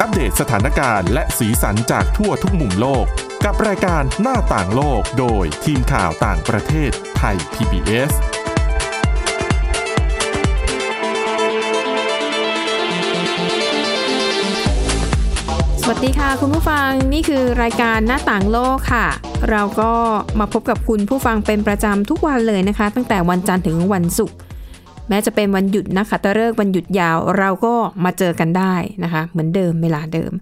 อัปเดตสถานการณ์และสีสันจากทั่วทุกมุมโลก กับรายการหน้าต่างโลกโดยทีมข่าวต่างประเทศไทย PBS สวัสดีค่ะคุณผู้ฟังนี่คือรายการหน้าต่างโลกค่ะ เราก็มาพบกับคุณผู้ฟังเป็นประจำทุกวันเลยนะคะ ตั้งแต่วันจันทร์ถึงวันศุกร์ แม้จะเป็นวันหยุดนะคะตะเลิกษ์วันหยุดยาวเราก็มาเจอกันได้นะคะ เหมือนเดิมเวลาเดิม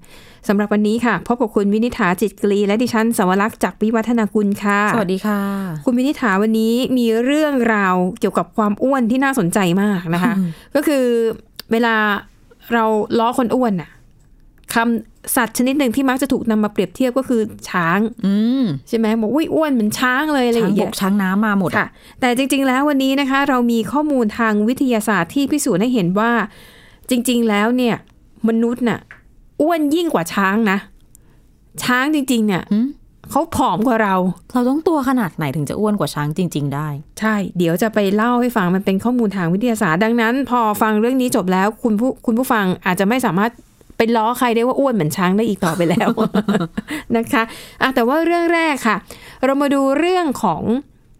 สำหรับวันนี้ค่ะพบกับคุณวินิษฐาจิตกรีและดิฉันสวรักษ์จากวิวัฒนากุลค่ะ สวัสดีค่ะ คุณวินิษฐาวันนี้มีเรื่องราวเกี่ยวกับความอ้วนที่น่าสนใจมากนะคะ ก็คือเวลาเราล้อคนอ้วนน่ะ คำสัตว์ชนิดหนึ่งที่มักจะถูกนำมาเปรียบเทียบก็คือช้าง อืมใช่ไหมบอกอุ้ยอ้วนเหมือนช้างเลยอะไรอช้างย่างบเงี้กยช้างน้ำมาหมดค่ะ แต่จริง ๆ แล้ววันนี้นะคะ เรามีข้อมูลทางวิทยาศาสตร์ที่พิสูจน์ให้เห็นว่า จริง ๆ แล้วเนี่ย มนุษย์น่ะอ้วนยิ่งกว่าช้างนะ ช้างจริง ๆ เนี่ยหืมเขาผอมกว่าเรา เราต้องตัวขนาดไหนถึงจะอ้วนกว่าช้างจริง ๆ ได้ ใช่ เดี๋ยวจะไปเล่าให้ฟังมันเป็นข้อมูลทางวิทยาศาสตร์ ดังนั้น พอฟังเรื่องนี้จบแล้ว คุณผู้คุณผู้ฟังอาจจะไม่สามารถ ไปล้อใครได้ว่าอ้วนเหมือนช้างได้อีกต่อไปแล้วนะคะอะแต่ว่าเรื่องแรกค่ะ เรามาดูเรื่องของ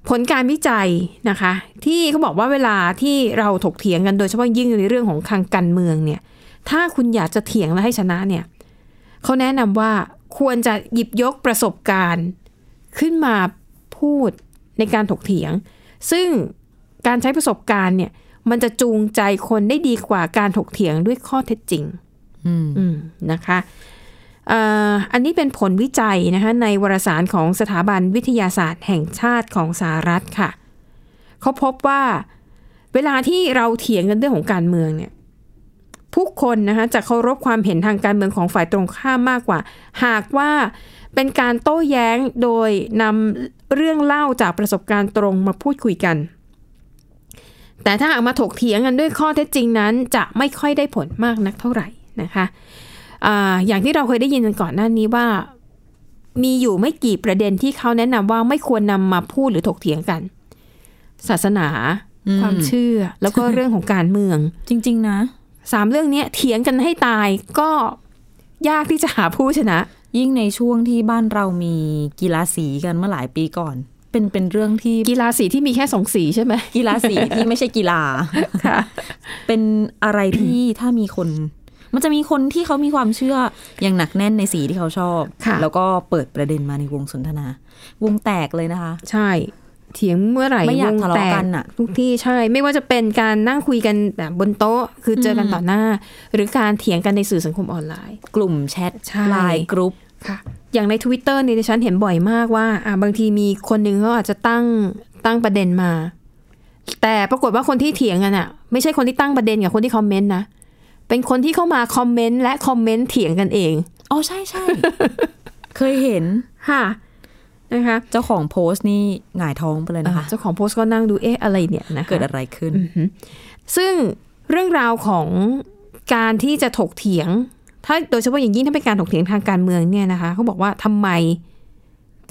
ผลการวิจัยนะคะ ที่เขาบอกว่าเวลาที่เราถกเถียงกันโดยเฉพาะยิ่งในเรื่องของทางการเมืองเนี่ย ถ้าคุณอยากจะเถียงและให้ชนะเนี่ยเขาแนะนำว่าควรจะหยิบยกประสบการณ์ ขึ้นมาพูดในการถกเถียง ซึ่งการใช้ประสบการณ์เนี่ยมันจะจูงใจคนได้ดีกว่าการถกเถียงด้วยข้อเท็จจริง อืมนะคะอันนี้เป็นผลวิจัยนะคะในวารสารของสถาบันวิทยาศาสตร์แห่งชาติของสหรัฐค่ะ เขาพบว่าเวลาที่เราเถียงกันเรื่องของการเมืองเนี่ยผู้คนนะคะจะเคารพความเห็นทางการเมืองของฝ่ายตรงข้ามมากกว่า หากว่าเป็นการโต้แย้งโดยนำเรื่องเล่าจากประสบการณ์ตรงมาพูดคุยกัน แต่ถ้าหากมาถกเถียงกันด้วยข้อเท็จจริงนั้น จะไม่ค่อยได้ผลมากนักเท่าไหร่ นะคะอาอย่างที่เราเคยได้ยินกันก่อนหน้านี้ว่า มีอยู่ไม่กี่ประเด็นที่เขาแนะนำว่าไม่ควรนำมาพูดหรือถกเถียงกัน ศาสนาอืมความเชื่อ แล้วก็เรื่องของการเมือง จริง ๆ นะสามเรื่องเนี้ยเถียงกันให้ตายก็ยากที่จะหาผู้ชนะ ยิ่งในช่วงที่บ้านเรามีกีฬาสีกันเมื่อหลายปีก่อน เป็นเป็นเรื่องที่กีฬาสีที่มีแค่สองสีใช่ไหมกีฬาสีที่ไม่ใช่กีฬาค่ะ เป็นอะไรที่ถ้ามีคน มันจะมีคนที่เขามีความเชื่ออย่างหนักแน่นในสีที่เขาชอบค่ะแล้วก็เปิดประเด็นมาในวงสนทนา วงแตกเลยนะคะ ใช่เถียงเมื่อไหร่ไม่อยากวงทะเลาะแตกันน่ะทุกที่ใช่ ไม่ว่าจะเป็นการนั่งคุยกันแบบบนโต๊ะ คือเจอกันต่อหน้า หรือการเถียงกันในสื่อสังคมออนไลน์ กลุ่มแชทใช่ไลน์กรุ๊ปค่ะ อย่างใน Twitter เนี่ยดิฉันเห็นบ่อยมากว่าอะบางทีมีคนหนึ่งเขาอาจจะตั้งตั้งประเด็นมา แต่ปรากฏว่าคนที่เถียงกันอะไม่ใช่คนที่ตั้งประเด็นกับคนที่คอมเมนต์นะ เป็นคนที่เข้ามาคอมเมนต์และคอมเมนต์เถียงกันเอง อ๋อใช่ใช่เคยเห็นค่ะนะคะเจ้าของโพสต์นี่หงายท้องไปเลยนะคะ เจ้าของโพสต์ก็นั่งดูเอ๊ะอะไรเนี่ยนะคะเกิดอะไรขึ้นอือหือซึ่งเรื่องราวของการที่จะถกเถียง ถ้าโดยเฉพาะอย่างยิ่งถ้าเป็นการถกเถียงทางการเมืองเนี่ยนะคะเขาบอกว่าทำไม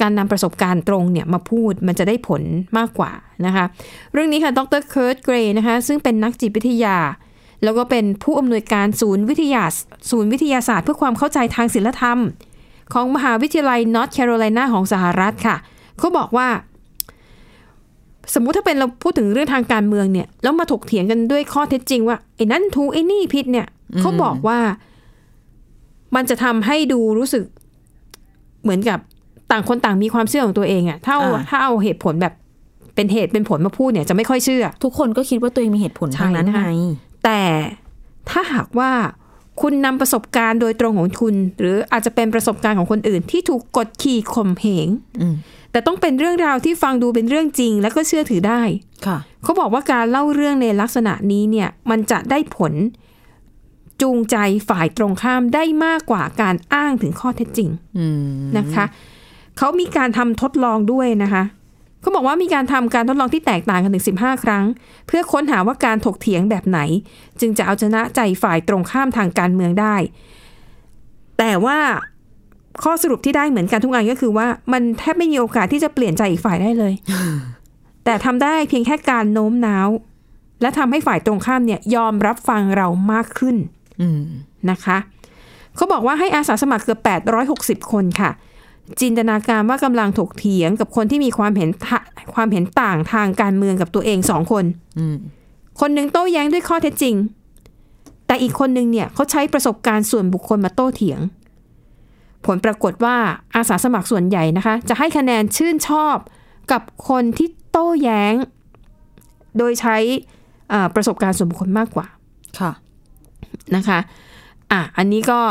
การนำประสบการณ์ตรงเนี่ยมาพูดมันจะได้ผลมากกว่านะคะ เรื่องนี้ค่ะ ดรเคิร์ตเกรย์นะคะ ซึ่งเป็นนักจิตวิทยา แล้วก็เป็นผู้อำนวยการศูนย์วิทยาศูนย์วิทยาศาสตร์เพื่อความเข้าใจทางศิลธรรม ของมหาวิทยาลัยนอร์ทแคโรไลนาของสหรัฐค่ะเขาบอกว่า สมมุติถ้าเป็นเราพูดถึงเรื่องทางการเมืองเนี่ย แล้วมาถกเถียงกันด้วยข้อเท็จจริงว่าไอ้นั่นถูกไอ้นี่ผิดเนี่ยเขาบอกว่ามันจะทำให้ดูรู้สึกเหมือนกับต่างคนต่างมีความเชื่อของตัวเองอะถ้าเท่าถ้าเอาเหตุผลแบบเป็นเหตุเป็นผลมาพูดเนี่ยจะไม่ค่อยเชื่อ ทุกคนก็คิดว่าตัวเองมีเหตุผลทางนั้นไง แต่ถ้าหากว่าคุณนำประสบการณ์โดยตรงของคุณ หรืออาจจะเป็นประสบการณ์ของคนอื่น ที่ถูกกดขี่ข่มเหงอืมแต่ต้องเป็นเรื่องราวที่ฟังดูเป็นเรื่องจริง แล้วก็เชื่อถือได้ค่ะเขาบอกว่าการเล่าเรื่องในลักษณะนี้เนี่ย มันจะได้ผลจูงใจฝ่ายตรงข้ามได้มากกว่าการอ้างถึงข้อเท็จจริงอืมนะคะเขามีการทำทดลองด้วยนะคะ เขาบอกว่ามีการทำการทดลองที่แตกต่างกันถึง 15 ครั้ง เพื่อค้นหาว่าการถกเถียงแบบไหน จึงจะเอาชนะใจฝ่ายตรงข้ามทางการเมืองได้ แต่ว่าข้อสรุปที่ได้เหมือนกันทุกอันก็คือว่ามันแทบไม่มีโอกาสที่จะเปลี่ยนใจอีกฝ่ายได้เลย แต่ทำได้เพียงแค่การโน้มน้าว และทำให้ฝ่ายตรงข้ามเนี่ยยอมรับฟังเรามากขึ้นอืมนะคะเขาบอกว่าให้อาสาสมัครเกือบ860 คนค่ะ จินตนาการว่ากำลังถกเถียงกับคนที่มีความเห็นทะความเห็นต่างทางการเมืองกับตัวเองสองคนอืมคนหนึ่งโต้แย้งด้วยข้อเท็จจริง แต่อีกคนหนึ่งเนี่ยเขาใช้ประสบการณ์ส่วนบุคคลมาโต้เถียง ผลปรากฏว่าอาสาสมัครส่วนใหญ่นะคะ จะให้คะแนนชื่นชอบกับคนที่โต้แย้ง โดยใช้อ่าประสบการณ์ส่วนบุคคลมากกว่า ค่ะนะคะ อะ อันนี้ก็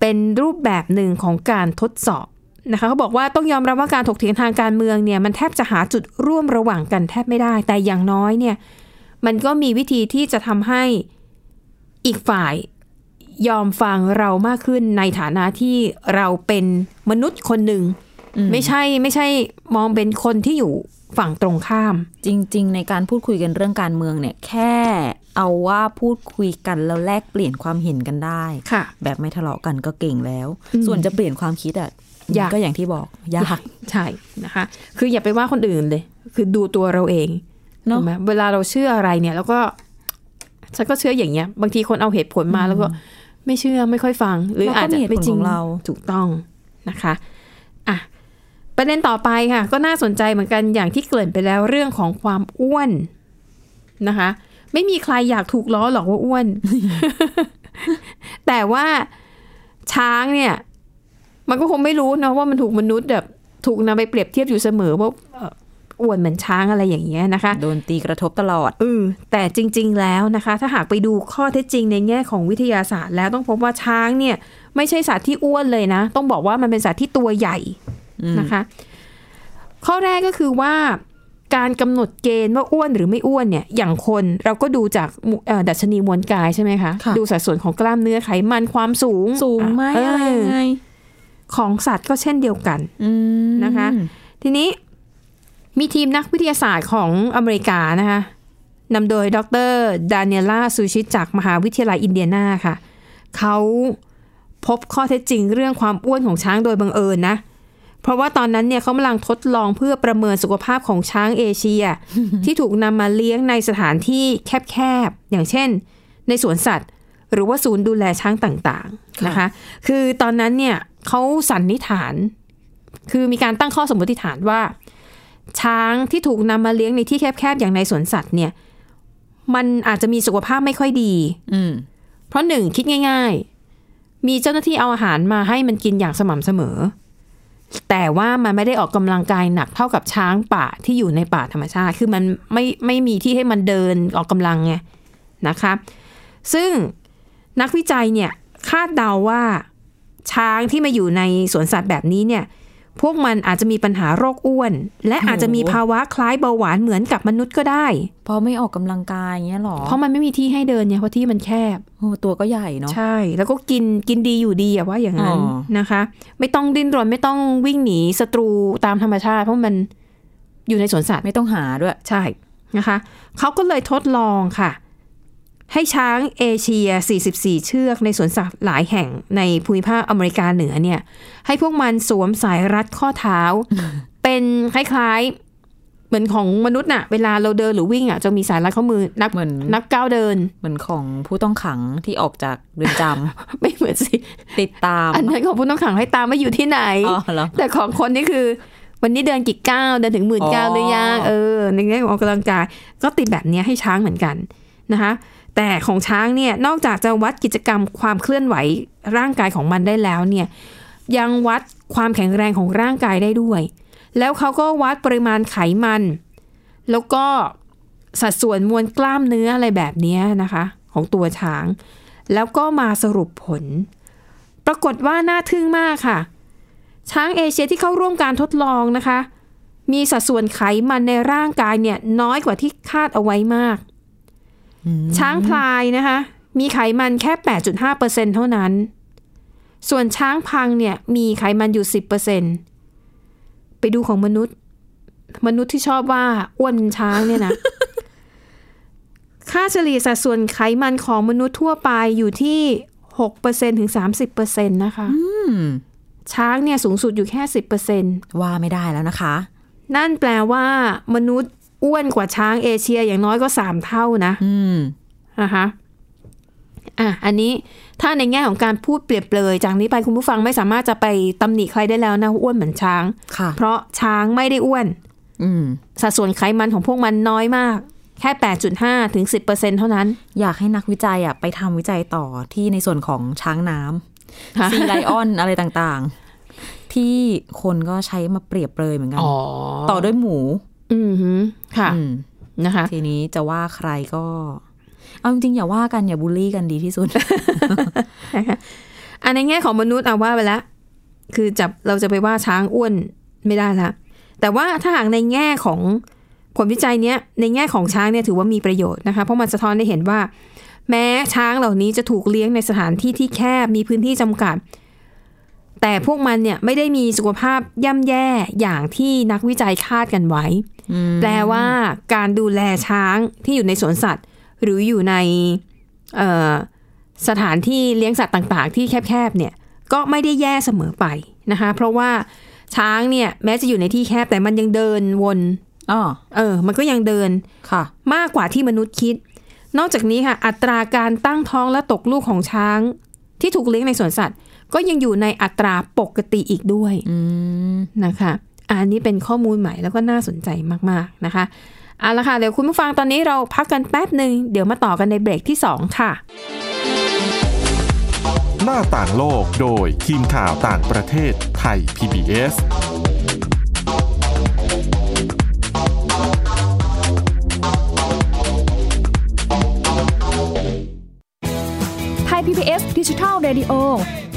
เป็นรูปแบบหนึ่งของการทดสอบ นะคะเขาบอกว่าต้องยอมรับว่าการถกเถียงทางการเมืองเนี่ยมันแทบจะหาจุดร่วมระหว่างกันแทบไม่ได้ แต่อย่างน้อยเนี่ยมันก็มีวิธีที่จะทำให้อีกฝ่ายยอมฟังเรามากขึ้นในฐานะที่เราเป็นมนุษย์คนหนึ่งอืมไม่ใช่ไม่ใช่มองเป็นคนที่อยู่ฝั่งตรงข้าม จริง ๆ ในการพูดคุยกันเรื่องการเมืองเนี่ย แค่เอาว่าพูดคุยกันแล้วแลกเปลี่ยนความเห็นกันได้ค่ะ แบบไม่ทะเลาะกันก็เก่งแล้วอืมส่วนจะเปลี่ยนความคิดอะ ยากก็อย่างที่บอกยากใช่นะคะ คืออย่าไปว่าคนอื่นเลย คือดูตัวเราเองเนอะถูกไหมเวลาเราเชื่ออะไรเนี่ย แล้วก็ฉันก็เชื่ออย่างเงี้ย บางทีคนเอาเหตุผลมาแล้วก็ไม่เชื่อไม่ค่อยฟัง หรือเราก็อาจจะมีเหตุผลไม่จริงของเราถูกต้องนะคะอะประเด็นต่อไปค่ะ ก็น่าสนใจเหมือนกันอย่างที่เกริ่นไปแล้วเรื่องของความอ้วนนะคะ ไม่มีใครอยากถูกล้อหรอกว่าอ้วน แต่ว่าช้างเนี่ย มันก็คงไม่รู้นะว่ามันถูกมนุษย์แบบถูกนำไปเปรียบเทียบอยู่เสมอว่าเอ่ออ้วนเหมือนช้างอะไรอย่างเงี้ยนะคะ โดนตีกระทบตลอดเออแต่จริง ๆ แล้วนะคะ ถ้าหากไปดูข้อเท็จจริงในแง่ของวิทยาศาสตร์แล้วต้องพบว่าช้างเนี่ย ไม่ใช่สัตว์ที่อ้วนเลยนะ ต้องบอกว่ามันเป็นสัตว์ที่ตัวใหญ่นะคะ ข้อแรกก็คือว่าการกำหนดเกณฑ์ว่าอ้วนหรือไม่อ้วนเนี่ย อย่างคนเราก็ดูจากมุเอ่อดัชนีมวลกายใช่ไหมคะค่ะดูสัดส่วนของกล้ามเนื้อไขมันความสูง สูงไหมเอะไรยังไง ของสัตว์ก็เช่นเดียวกันอืมนะคะ ทีนี้มีทีมนักวิทยาศาสตร์ของอเมริกานะคะนำโดยดรดานิเอล่าซูชิตจากมหาวิทยาลัยอินเดียนาค่ะ เขาพบข้อเท็จจริงเรื่องความอ้วนของช้างโดยบังเอิญนะ เพราะว่าตอนนั้นเนี่ยเขากำลังทดลองเพื่อประเมินสุขภาพของช้างเอเชีย ที่ถูกนำมาเลี้ยงในสถานที่แคบๆ อย่างเช่น ในสวนสัตว์ หรือว่าศูนย์ดูแลช้างต่างๆ นะคะ คือตอนนั้นเนี่ยเขาสันนิษฐาน คือมีการตั้งข้อสมมติฐานว่า ช้างที่ถูกนำมาเลี้ยงในที่แคบๆอย่างในสวนสัตว์เนี่ย มันอาจจะมีสุขภาพไม่ค่อยดีอืมเพราะหนึ่งคิดง่าย ๆ มีเจ้าหน้าที่เอาอาหารมาให้มันกินอย่างสม่ำเสมอ แต่ว่ามันไม่ได้ออกกำลังกายหนักเท่ากับช้างป่าที่อยู่ในป่าธรรมชาติ คือมันไม่ไม่มีที่ให้มันเดินออกกำลังไงนะคะ ซึ่งนักวิจัยเนี่ย คาดเดาว่าช้างที่มาอยู่ในสวนสัตว์แบบนี้เนี่ย พวกมันอาจจะมีปัญหาโรคอ้วน และอาจจะมีภาวะคล้ายเบาหวานเหมือนกับมนุษย์ก็ได้พอไม่ออกกำลังกายอย่างเงี้ยหรอ เพราะมันไม่มีที่ให้เดินเนี่ยเพราะที่มันแคบโอ้ตัวก็ใหญ่เนาะ ใช่ แล้วก็กินกินดีอยู่ดีอะว่าอย่างนั้นอ๋อนะคะ ไม่ต้องดิ้นรนไม่ต้องวิ่งหนีศัตรูตามธรรมชาติ เพราะมันอยู่ในสวนสัตว์ไม่ต้องหาด้วย ใช่นะคะ เขาก็เลยทดลองค่ะ ให้ช้างเอเชีย 44 เชือกในสวนสัตว์หลายแห่งในภูมิภาคอเมริกาเหนือเนี่ย ให้พวกมันสวมสายรัดข้อเท้า เป็นคล้ายๆ เหมือนของมนุษย์น่ะ เวลาเราเดินหรือวิ่งอะจะมีสายรัดข้อมือนับเหมือนนับก้าวเดิน เหมือนของผู้ต้องขังที่ออกจากเรือนจไม่เหมือนสิำติดตาม อันนั้นของผู้ต้องขังให้ตามว่าอยู่ที่ไหนอ๋อเหรอแต่ของคนนี่คือวันนี้เดินกี่ก้าวเดินถึงหมื่นอ๋อก้าวหรือยังเออในแง่ของออกกำลังกายก็ติดแบบเนี้ยให้ช้างเหมือนกันนะคะ แต่ของช้างเนี่ยนอกจากจะวัดกิจกรรมความเคลื่อนไหวร่างกายของมันได้แล้วเนี่ยยังวัดความแข็งแรงของร่างกายได้ด้วย แล้วเขาก็วัดปริมาณไขมัน แล้วก็สัดส่วนมวลกล้ามเนื้ออะไรแบบนี้นะคะ ของตัวช้าง แล้วก็มาสรุปผล ปรากฏว่าน่าทึ่งมากค่ะ ช้างเอเชียที่เข้าร่วมการทดลองนะคะ มีสัดส่วนไขมันในร่างกายเนี่ยน้อยกว่าที่คาดเอาไว้มาก ช้างพลายนะคะ มีไขมันแค่ 8.5%เท่านั้น ส่วนช้างพังเนี่ยมีไขมันอยู่ 10%ไปดูของมนุษย์ มนุษย์ที่ชอบว่าอ้วนเป็นช้างเนี่ยนะค่าเฉลี่ยสัดส่วนไขมันของมนุษย์ทั่วไปอยู่ที่6%ถึง30%นะคะอืมช้างเนี่ยสูงสุดอยู่แค่สิบเปอร์เซ็นว่าไม่ได้แล้วนะคะ นั่นแปลว่ามนุษย์ อ้วนกว่าช้างเอเชียอย่างน้อยก็สามเท่านะอืมนะคะอะอันนี้ถ้าในแง่ของการพูดเปรียบเปรยจากนี้ไปคุณผู้ฟังไม่สามารถจะไปตำหนิใครได้แล้วนะว่าอ้วนเหมือนช้างค่ะเพราะช้างไม่ได้อ้วน อืมสัดส่วนไขมันของพวกมันน้อยมาก แค่ 8.5 ถึง 10%เท่านั้น อยากให้นักวิจัยอะไปทำวิจัยต่อที่ในส่วนของช้างน้ค่ะำซีไลออนอะไรต่างๆ ที่คนก็ใช้มาเปรียบเปรยเหมือนกันอ๋อต่อด้วยหมู อืมฮึค่ะอืมนะคะ ทีนี้จะว่าใครก็ เอาจริงๆอย่าว่ากันอย่าบูลลี่กันดีที่สุดอันในแง่ของมนุษย์เอาว่าไปแล้วคือจับเราจะไปว่าช้างอ้วนไม่ได้ละแต่ว่าถ้าหากในแง่ของผลวิจัยเนี้ยในแง่ของช้างเนี่ยถือว่ามีประโยชน์นะคะเพราะมันสะท้อนให้เห็นว่า แม้ช้างเหล่านี้จะถูกเลี้ยงในสถานที่ที่แคบมีพื้นที่จำกัด แต่พวกมันเนี่ยไม่ได้มีสุขภาพย่ำแย่อย่างที่นักวิจัยคาดกันไว้ แปลว่าการดูแลช้างที่อยู่ในสวนสัตว์ หรืออยู่ในเอ่อสถานที่เลี้ยงสัตว์ต่างๆ ที่แคบๆเนี่ยก็ไม่ได้แย่เสมอไปนะคะ เพราะว่าช้างเนี่ยแม้จะอยู่ในที่แคบแต่มันยังเดินวนอ๋อเออ มันก็ยังเดินค่ะ มากกว่าที่มนุษย์คิด นอกจากนี้ค่ะ อัตราการตั้งท้องและตกลูกของช้าง ที่ถูกเลี้ยงในสวนสัตว์ ก็ยังอยู่ในอัตราปกติอีกด้วยอืมนะคะอันนี้เป็นข้อมูลใหม่แล้วก็น่าสนใจมากๆนะคะเอาละค่ะ เดี๋ยวคุณผู้ฟังตอนนี้เราพักกันแป๊บหนึ่งเดี๋ยวมาต่อกันในเบรกที่ 2 ค่ะ หน้าต่างโลกโดยทีมข่าวต่างประเทศไทย PBS ไทย PBS ดิจิทัล Radio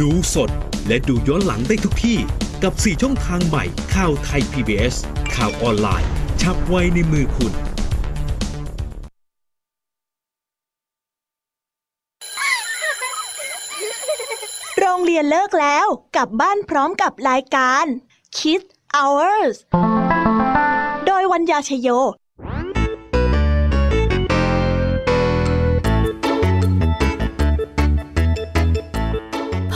ดูสดและดูย้อนหลังได้ทุกที่ กับ 4 ช่องทางใหม่ข่าวไทย PBS ข่าวออนไลน์ ชับไว้ในมือคุณ โรงเรียนเลิกแล้วกลับบ้านพร้อมกับรายการ Kids Hours โดยวัญญาชยโย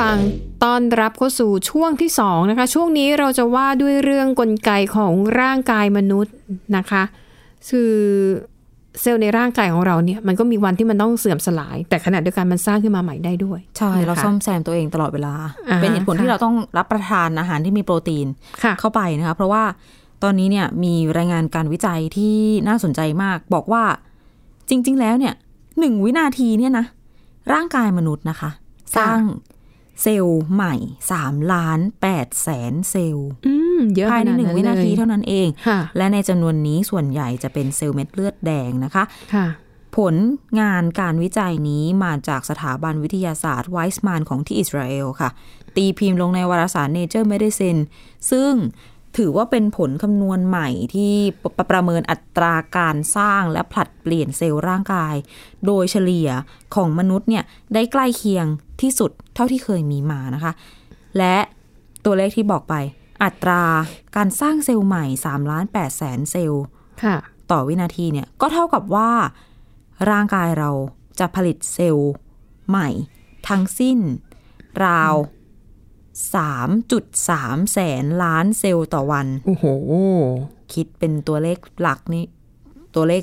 ฟังต้อนรับเข้าสู่ช่วงที่2นะคะ ช่วงนี้เราจะว่าด้วยเรื่องกลไกของร่างกายมนุษย์นะคะคือเซลล์ในร่างกายของเราเนี่ยมันก็มีวันที่มันต้องเสื่อมสลาย แต่ขณะเดียวกันมันสร้างขึ้นมาใหม่ได้ด้วย ใช่ เรานะคะซ่อมแซมตัวเองตลอดเวลาอ่าฮะเป็นเหตุผลที่ค่ะเราต้องรับประทานอาหารที่มีโปรตีนค่ะเข้าไปนะคะ เพราะว่าตอนนี้เนี่ยมีรายงานการวิจัยที่น่าสนใจมาก บอกว่าจริง ๆ แล้วเนี่ยหนึ่งวินาทีเนี่ยนะร่างกายมนุษย์นะคะ สร้าง เซลล์ใหม่3ล้าน8แสนเซลล์อืมเยอะภายในแค่หนึ่งวินาทีเลยเท่านั้นเองค่ะและในจำนวนนี้ส่วนใหญ่จะเป็นเซลล์เม็ดเลือดแดงนะคะค่ะผลงานการวิจัยนี้มาจากสถาบันวิทยาศาสตร์ไวส์มานของที่อิสราเอลค่ะ ตีพิมพ์ลงในวารสาร Nature Medicine ซึ่ง ถือว่าเป็นผลคำนวณใหม่ที่ปประประเมินอัตราการสร้างและผลัดเปลี่ยนเซลล์ร่างกาย โดยเฉลี่ยของมนุษย์เนี่ยได้ใกล้เคียงที่สุดเท่าที่เคยมีมานะคะ และตัวเลขที่บอกไป อัตราการสร้างเซลล์ใหม่3ล้าน8แสนเซลล์ค่ะต่อวินาทีเนี่ยก็เท่ากับว่าร่างกายเราจะผลิตเซลล์ใหม่ทั้งสิ้น ราว 3.3 แสนล้านเซลล์ต่อวัน โอ้โห คิดเป็นตัวเลขหลักนี่ ตัวเลข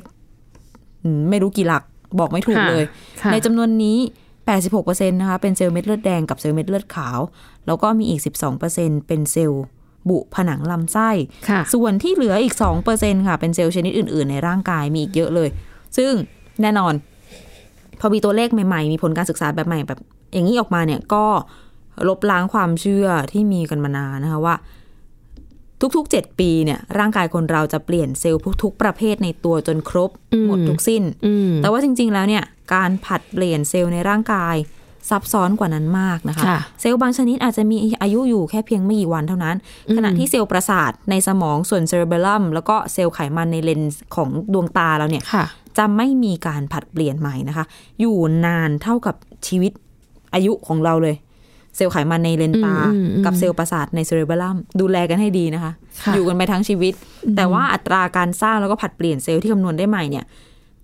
อืมไม่รู้กี่หลักบอกไม่ถูกค่ะเลยค่ะในจำนวนนี้ 86%นะคะ เป็นเซลล์เม็ดเลือดแดงกับเซลล์เม็ดเลือดขาว แล้วก็มีอีก 12%เป็นเซลล์บุผนังลำไส้ค่ะส่วนที่เหลืออีก 2%ค่ะ เป็นเซลล์ชนิดอื่น ๆ ในร่างกายมีอีกเยอะเลย ซึ่งแน่นอน พอมีตัวเลขใหม่ ๆ มีผลการศึกษาแบบใหม่แบบอย่างนี้ออกมาเนี่ยก็ ลบล้างความเชื่อที่มีกันมานานนะคะว่า ทุกๆ 7 ปีเนี่ย ร่างกายคนเราจะเปลี่ยนเซลล์ทุกๆ ประเภทในตัวจนครบอืมหมดทุกสิ้นอืมแต่ว่าจริง ๆ แล้วเนี่ย การผลัดเปลี่ยนเซลล์ในร่างกายซับซ้อนกว่านั้นมากนะคะค่ะเซลล์บางชนิดอาจจะมีอายุอยู่แค่เพียงไม่กี่วันเท่านั้น ขณะที่เซลล์ประสาทในสมองส่วนเซ r รเบลลัมแล้วก็เซลล์ไขมันในเลนส์ของดวงตาเราเนี่ยค่ะจะไม่มีการผัดเปลี่ยนใหม่นะคะ อยู่นานเท่ากับชีวิตอายุของเราเลย เซลล์ไขมันในเลนส์ตาอืมอืมอืมกับเซลล์ประสาทในเซ r รเบลลัมดูแลกันให้ดีนะคะค่ะอยู่กันไปทั้งชีวิต แต่ว่าอัตราการสร้างแล้วก็ผัดเปลี่ยนเซลล์ที่คำนวณได้ใหม่เนี่ย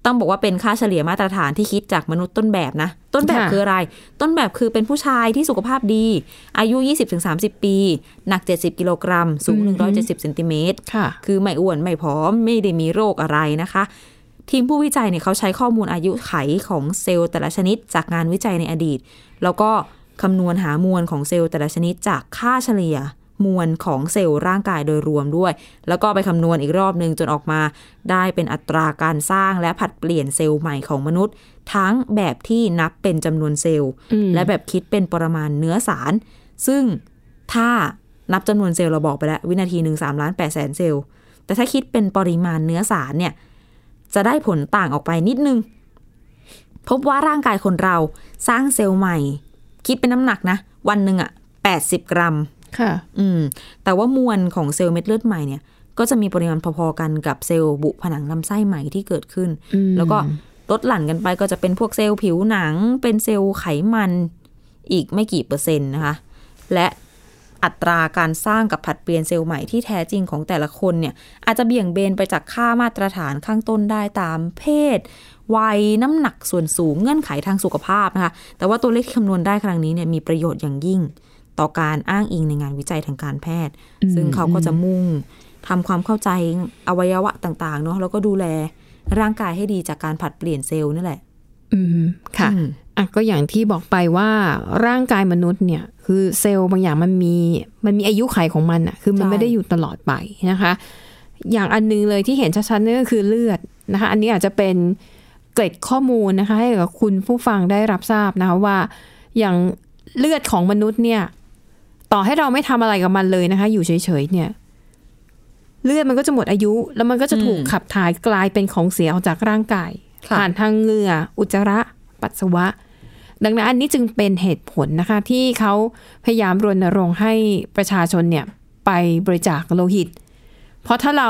ต้องบอกว่าเป็นค่าเฉลี่ยมาตรฐานที่คิดจากมนุษย์ต้นแบบนะ ต้นแบบค่ะคืออะไร ต้นแบบคือเป็นผู้ชายที่สุขภาพดี อายุ 20-30 ปี หนัก 70 กิโลกรัม สูง 170เซนติเมตรค่ะคือไม่อ้วน ไม่ผอม ไม่ได้มีโรคอะไรนะคะ ทีมผู้วิจัยเนี่ยเขาใช้ข้อมูลอายุขัยของเซลล์แต่ละชนิดจากงานวิจัยในอดีต แล้วก็ คำนวณหามวลของเซลล์แต่ละชนิดจากค่าเฉลี่ยมวลของเซลล์ร่างกายโดยรวมด้วย แล้วก็ไปคำนวณอีกรอบหนึ่งจนออกมา ได้เป็นอัตราการสร้างและผลัดเปลี่ยนเซลล์ใหม่ของมนุษย์ ทั้งแบบที่นับเป็นจำนวนเซลล์อืมและแบบคิดเป็นปริมาณเนื้อสาร ซึ่งถ้านับจำนวนเซลล์เราบอกไปแล้ว วินาทีหนึ่งสามล้านแปดแสนเซลล์ แต่ถ้าคิดเป็นปริมาณเนื้อสารเนี่ยจะได้ผลต่างออกไปนิดนึง พบว่าร่างกายคนเราสร้างเซลล์ใหม่ คิดเป็นน้ำหนักนะ วันหนึ่งอะแปดสิบกรัม ค่ะ อืม แต่ว่ามวลของเซลล์เม็ดเลือดใหม่เนี่ย ก็จะมีปริมาณพอๆกันกับเซลล์บุผนังลำไส้ใหม่ที่เกิดขึ้นอืมแล้วก็ลดหลั่นกันไปก็จะเป็นพวกเซลล์ผิวหนัง เป็นเซลล์ไขมันอีกไม่กี่เปอร์เซ็นต์นะคะ และอัตราการสร้างกับผัดเปลี่ยนเซลล์ใหม่ที่แท้จริงของแต่ละคนเนี่ยอาจจะเบี่ยงเบนไปจากค่ามาตรฐานข้างต้นได้ตามเพศ วัยน้ำหนักส่วนสูงเงื่อนไขทางสุขภาพนะคะ แต่ว่าตัวเลขที่คำนวณได้ครั้งนี้เนี่ยมีประโยชน์อย่างยิ่ง ต่อการอ้างอิงในงานวิจัยทางการแพทย์ ซึ่งเขาก็จะมุ่งทำความเข้าใจอวัยวะต่างๆเนาะแล้วก็ดูแลร่างกายให้ดีจากการผัดเปลี่ยนเซลล์นี่แหละ อืมค่ะอืมอะก็อย่างที่บอกไปว่าร่างกายมนุษย์เนี่ย คือเซลล์บางอย่างมันมีมันมีอายุไขของมันอะคือมันใช่ไม่ได้อยู่ตลอดไปนะคะ อย่างอันนึงเลยที่เห็นชัดๆนั่นก็คือเลือดนะคะ อันนี้อาจจะเป็น เกร็ดข้อมูลนะคะ ให้กับคุณผู้ฟังได้รับทราบนะคะว่าอย่างเลือดของมนุษย์เนี่ย ต่อให้เราไม่ทำอะไรกับมันเลยนะคะ อยู่เฉยๆเนี่ย เลือดมันก็จะหมดอายุ แล้วมันก็จะถูกอืมขับถ่ายกลายเป็นของเสียออกจากร่างกายค่ะผ่านทางเหงื่อ อุจจาระ ปัสสาวะ ดังนั้นอันนี้จึงเป็นเหตุผลนะคะ ที่เขาพยายามรณรงค์ให้ประชาชนเนี่ย ไปบริจาคโลหิต เพราะถ้าเรา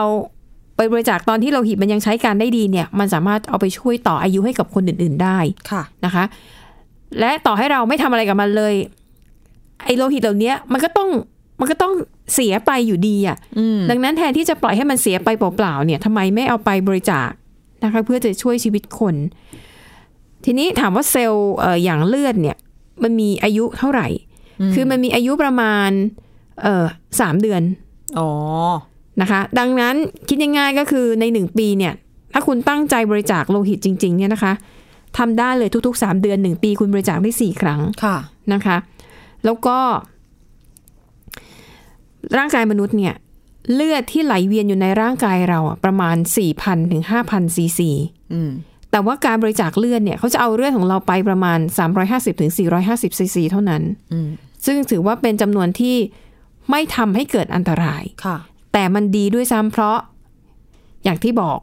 ไปบริจาคตอนที่โลหิตมันยังใช้การได้ดีเนี่ย มันสามารถเอาไปช่วยต่ออายุให้กับคนอื่น ๆได้ค่ะนะคะ และต่อให้เราไม่ทำอะไรกับมันเลย ไอ้โลหิตเหล่านี้มันก็ต้องมันก็ต้องเสียไปอยู่ดีอะอืมดังนั้นแทนที่จะปล่อยให้มันเสียไปเปล่าๆเนี่ยทำไมไม่เอาไปบริจาคนะคะ เพื่อจะช่วยชีวิตคน ทีนี้ถามว่าเซลล์เอ่ออย่างเลือดเนี่ย มันมีอายุเท่าไหร่ คือมันมีอายุประมาณ เอ่อสามเดือน อ๋อ นะคะ ดังนั้นคิดง่ายๆก็คือในหนึ่งปีเนี่ย ถ้าคุณตั้งใจบริจาคโลหิตจริง ๆ เนี่ยนะคะทำได้เลยทุกๆสามเดือนหนึ่งปีคุณบริจาคได้สี่ครั้งค่ะนะคะ แล้วก็ ร่างกายมนุษย์เนี่ย เลือดที่ไหลเวียนอยู่ในร่างกายเราอะประมาณ 4,000ถึง5,000ซีซีอืมแต่ว่าการบริจาคเลือดเนี่ยเขาจะเอาเลือดของเราไปประมาณ 350ถึง450ซีซีเท่านั้นอืมซึ่งถือว่าเป็นจำนวนที่ไม่ทำให้เกิดอันตรายค่ะ แต่มันดีด้วยซ้ำเพราะอย่างที่บอก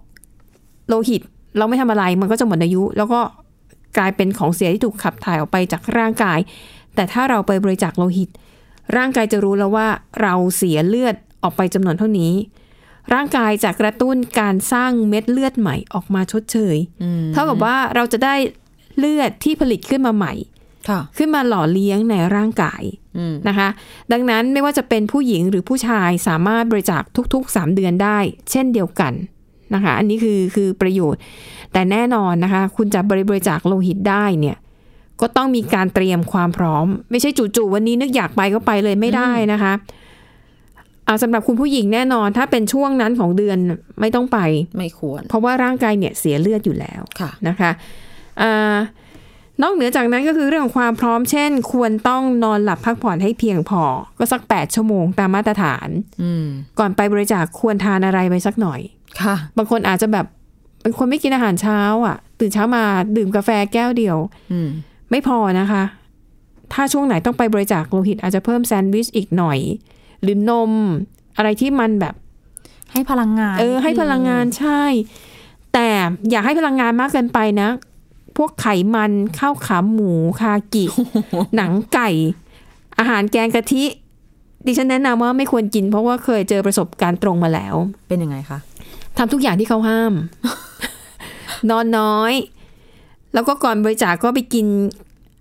โลหิตเราไม่ทำอะไรมันก็จะหมดอายุ แล้วก็กลายเป็นของเสียที่ถูกขับถ่ายออกไปจากร่างกาย แต่ถ้าเราไปบริจาคโลหิต ร่างกายจะรู้แล้วว่าเราเสียเลือดออกไปจำนวนเท่านี้ ร่างกายจะกระตุ้นการสร้างเม็ดเลือดใหม่ออกมาชดเชยเท่ากับว่าเราจะได้เลือดที่ผลิตขึ้นมาใหม่ค่ะขึ้นมาหล่อเลี้ยงในร่างกายอืม นะคะ ดังนั้นไม่ว่าจะเป็นผู้หญิงหรือผู้ชายสามารถบริจาคทุก ๆ 3 เดือนได้ เช่นเดียวกันนะคะ อันนี้คือคือประโยชน์ แต่แน่นอนนะคะ คุณจะบริบริจาคโลหิตได้เนี่ย ก็ต้องมีการเตรียมความพร้อม ไม่ใช่จู่ๆวันนี้นึกอยากไปก็ไปเลยไม่ได้นะคะเอาสำหรับคุณผู้หญิงแน่นอน ถ้าเป็นช่วงนั้นของเดือนไม่ต้องไปไม่ควร เพราะว่าร่างกายเนี่ยเสียเลือดอยู่แล้วค่ะนะคะอา นอกเหนือจากนั้นก็คือเรื่องของความพร้อมเช่น ควรต้องนอนหลับพักผ่อนให้เพียงพอ ก็สัก 8 ชั่วโมงตามมาตรฐานอืมก่อนไปบริจาคควรทานอะไรไปสักหน่อยค่ะ บางคนอาจจะแบบเป็นคนไม่กินอาหารเช้า อะ ตื่นเช้ามาดื่มกาแฟแก้วเดียวอืมไม่พอนะคะ ถ้าช่วงไหนต้องไปบริจาคโลหิต อาจจะเพิ่มแซนด์วิชอีกหน่อย หรือนม อะไรที่มันแบบ ให้พลังงาน เออ ให้พลังงานใช่ แต่อย่าให้พลังงานมากเกินไปนะ พวกไขมันข้าวขาหมูคากิ หนังไก่ อาหารแกงกะทิ ดิฉันแนะนำว่าไม่ควรกินเพราะว่าเคยเจอประสบการณ์ตรงมาแล้ว เป็นยังไงคะทำทุกอย่างที่เขาห้าม นอนน้อย แล้วก็ก่อนบริจาคก็ไปกิน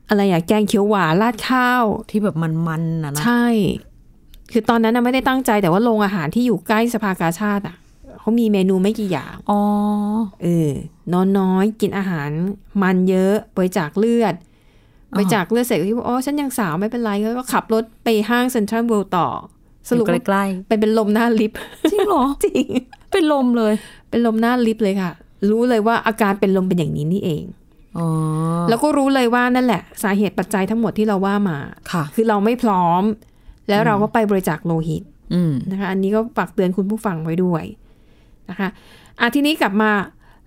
อะไรอะแกงเขียวหวานราดข้าว ที่แบบมันๆนะนะใช่ คือตอนนั้นนะไม่ได้ตั้งใจแต่ว่าโรงอาหารที่อยู่ใกล้สภากาชาติอะ เขามีเมนูไม่กี่อย่าง อ๋อ เออนอนน้อยกินอาหารมันเยอะบริจาคเลือดอ๋อบริจาคเลือดเสร็จก็คิดว่าอ๋อฉันยังสาวไม่เป็นไรก็ขับรถไปห้างเซ็นทรัลเวิลด์ต่อ สรุปอยู่ใกล้ไปเป็นลมหน้าลิฟต์ๆจริงเหรอ จริง เป็นลมเลย เป็นลมหน้าลิฟต์เลยค่ะ รู้เลยว่าอาการเป็นลมเป็นอย่างนี้นี่เองอ๋อแล้วก็รู้เลยว่านั่นแหละ สาเหตุปัจจัยทั้งหมดที่เราว่ามาค่ะ คือเราไม่พร้อม แล้วเราก็ไปบริจาคโลหิตอืมนะคะ อันนี้ก็ฝากเตือนคุณผู้ฟังไว้ด้วย นะคะอะทีนี้กลับมา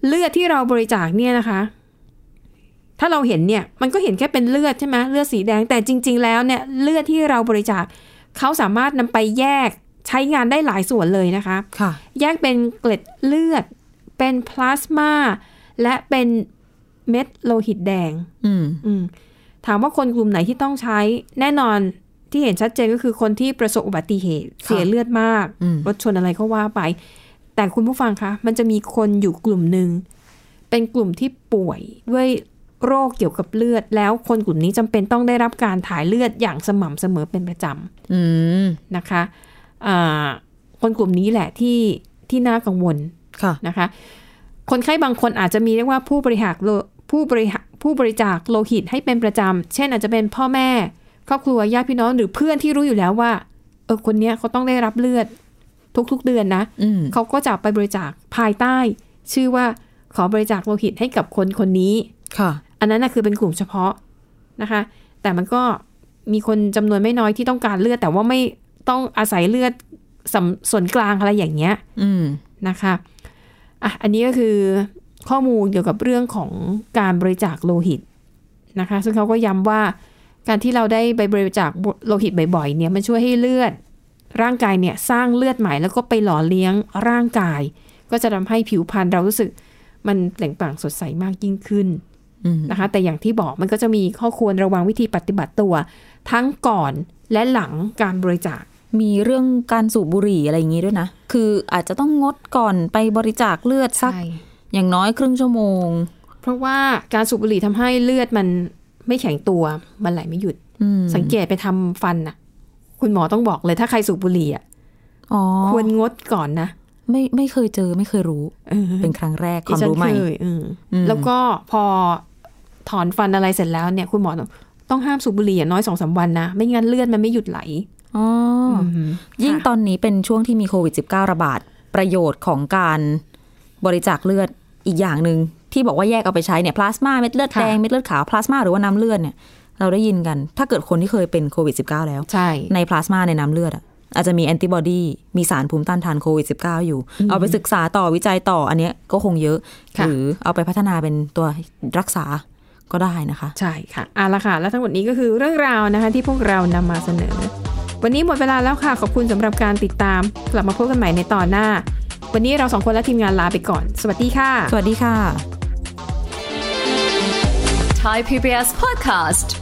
เลือดที่เราบริจาคเนี่ยนะคะ ถ้าเราเห็นเนี่ยมันก็เห็นแค่เป็นเลือดใช่ไหมเลือดสีแดงแต่จริง ๆ แล้วเนี่ยเลือดที่เราบริจาคเขาสามารถนำไปแยกใช้งานได้หลายส่วนเลยนะคะค่ะแยกเป็นเกล็ดเลือด เป็นพลาสมาและเป็นเม็ดโลหิตแดง อืมอืมถามว่าคนกลุ่มไหนที่ต้องใช้แน่นอนที่เห็นชัดเจนก็คือคนที่ประสบอุบัติเหตุค่ะเสียเลือดมากอืมรถชนอะไรก็ว่าไป แต่คุณผู้ฟังคะ มันจะมีคนอยู่กลุ่มหนึ่ง เป็นกลุ่มที่ป่วยด้วยโรคเกี่ยวกับเลือด แล้วคนกลุ่มนี้จำเป็นต้องได้รับการถ่ายเลือดอย่างสม่ำเสมอเป็นประจอืมำนะคะอ่าคนกลุ่มนี้แหละที่ที่น่ากังวลค่ะนะคะ คนไข้บางคนอาจจะมีเรียกว่าผู้บริหารโลผู้บริหารผู้บริจาคโลหิตให้เป็นประจำ เช่นอาจจะเป็นพ่อแม่ ครอบครัวญาติพี่น้องหรือเพื่อนที่รู้อยู่แล้วว่าเออคนเนี้ยเขาต้องได้รับเลือด ทุกๆเดือนนะอืมเขาก็จะไปบริจาคภายใต้ ชื่อว่าขอบริจาคโลหิตให้กับคนคนนี้ค่ะ อันนั้นนะคือเป็นกลุ่มเฉพาะนะคะ แต่มันก็มีคนจำนวนไม่น้อยที่ต้องการเลือด แต่ว่าไม่ต้องอาศัยเลือดสำส่วนกลางอะไรอย่างเงี้ย อืมนะคะอะอันนี้ก็คือข้อมูลเกี่ยวกับเรื่องของการบริจาคโลหิตนะคะ ซึ่งเขาก็ย้ำว่าการที่เราได้ไปบริจาคโลหิตบ่อยๆ เนี่ยมันช่วยให้เลือด ร่างกายเนี่ยสร้างเลือดใหม่แล้วก็ไปหล่อเลี้ยงร่างกาย ก็จะทำให้ผิวพรรณเรารู้สึกมันเปล่งปลั่งสดใสมากยิ่งขึ้นอืมนะคะ แต่อย่างที่บอกมันก็จะมีข้อควรระวังวิธีปฏิบัติตัว ทั้งก่อนและหลังการบริจาค มีเรื่องการสูบบุหรี่อะไรอย่างงี้ด้วยนะ คืออาจจะต้องงดก่อนไปบริจาคเลือดสักอย่างน้อยครึ่งชั่วโมง เพราะว่าการสูบบุหรี่ทำให้เลือดมันไม่แข็งตัว มันไหลไม่หยุดอืมสังเกตไปทำฟันน่ะ คุณหมอต้องบอกเลยถ้าใครสูบบุหรี่อะอ๋อควรงดก่อนนะ ไม่ไม่เคยเจอไม่เคยรู้เออเป็นครั้งแรกความดิฉันรู้ใหม่เคยอืมอืมแล้วก็พอถอนฟันอะไรเสร็จแล้วเนี่ย คุณหมอต้องต้องห้ามสูบบุหรี่อย่างน้อยสองสามวันนะ ไม่งั้นเลือดมันไม่หยุดไหลอ๋ออมยิ่งค่ะตอนนี้เป็นช่วงที่มีโควิด -19 ระบาด ประโยชน์ของการบริจาคเลือดอีกอย่างหนึ่งที่บอกว่าแยกเอาไปใช้เนี่ยพลาสมาเม็ดเลือดแดงเม็ดเลือดขาวพลาสมาหรือว่าน้ำเลือดเนี่ย เราได้ยินกัน ถ้าเกิดคนที่เคยเป็นโควิด -19 แล้ว ใช่ ในพลาสมาในน้ำเลือดอะอาจจะมีแอนติบอดีมีสารภูมิต้านทานโควิด -19 อยู่ เอาไปศึกษาต่อวิจัยต่ออันเนี้ยก็คงเยอะค่ะหรือเอาไปพัฒนาเป็นตัวรักษาก็ได้นะคะ ใช่ค่ะเอาละค่ะ และทั้งหมดนี้ก็คือเรื่องราวนะคะ ที่พวกเรานำมาเสนอ วันนี้หมดเวลาแล้วค่ะ ขอบคุณสำหรับการติดตาม กลับมาพบกันใหม่ในตอนหน้า วันนี้เราสองคนและทีมงานลาไปก่อน สวัสดีค่ะ สวัสดีค่ะ Thai PBS podcast.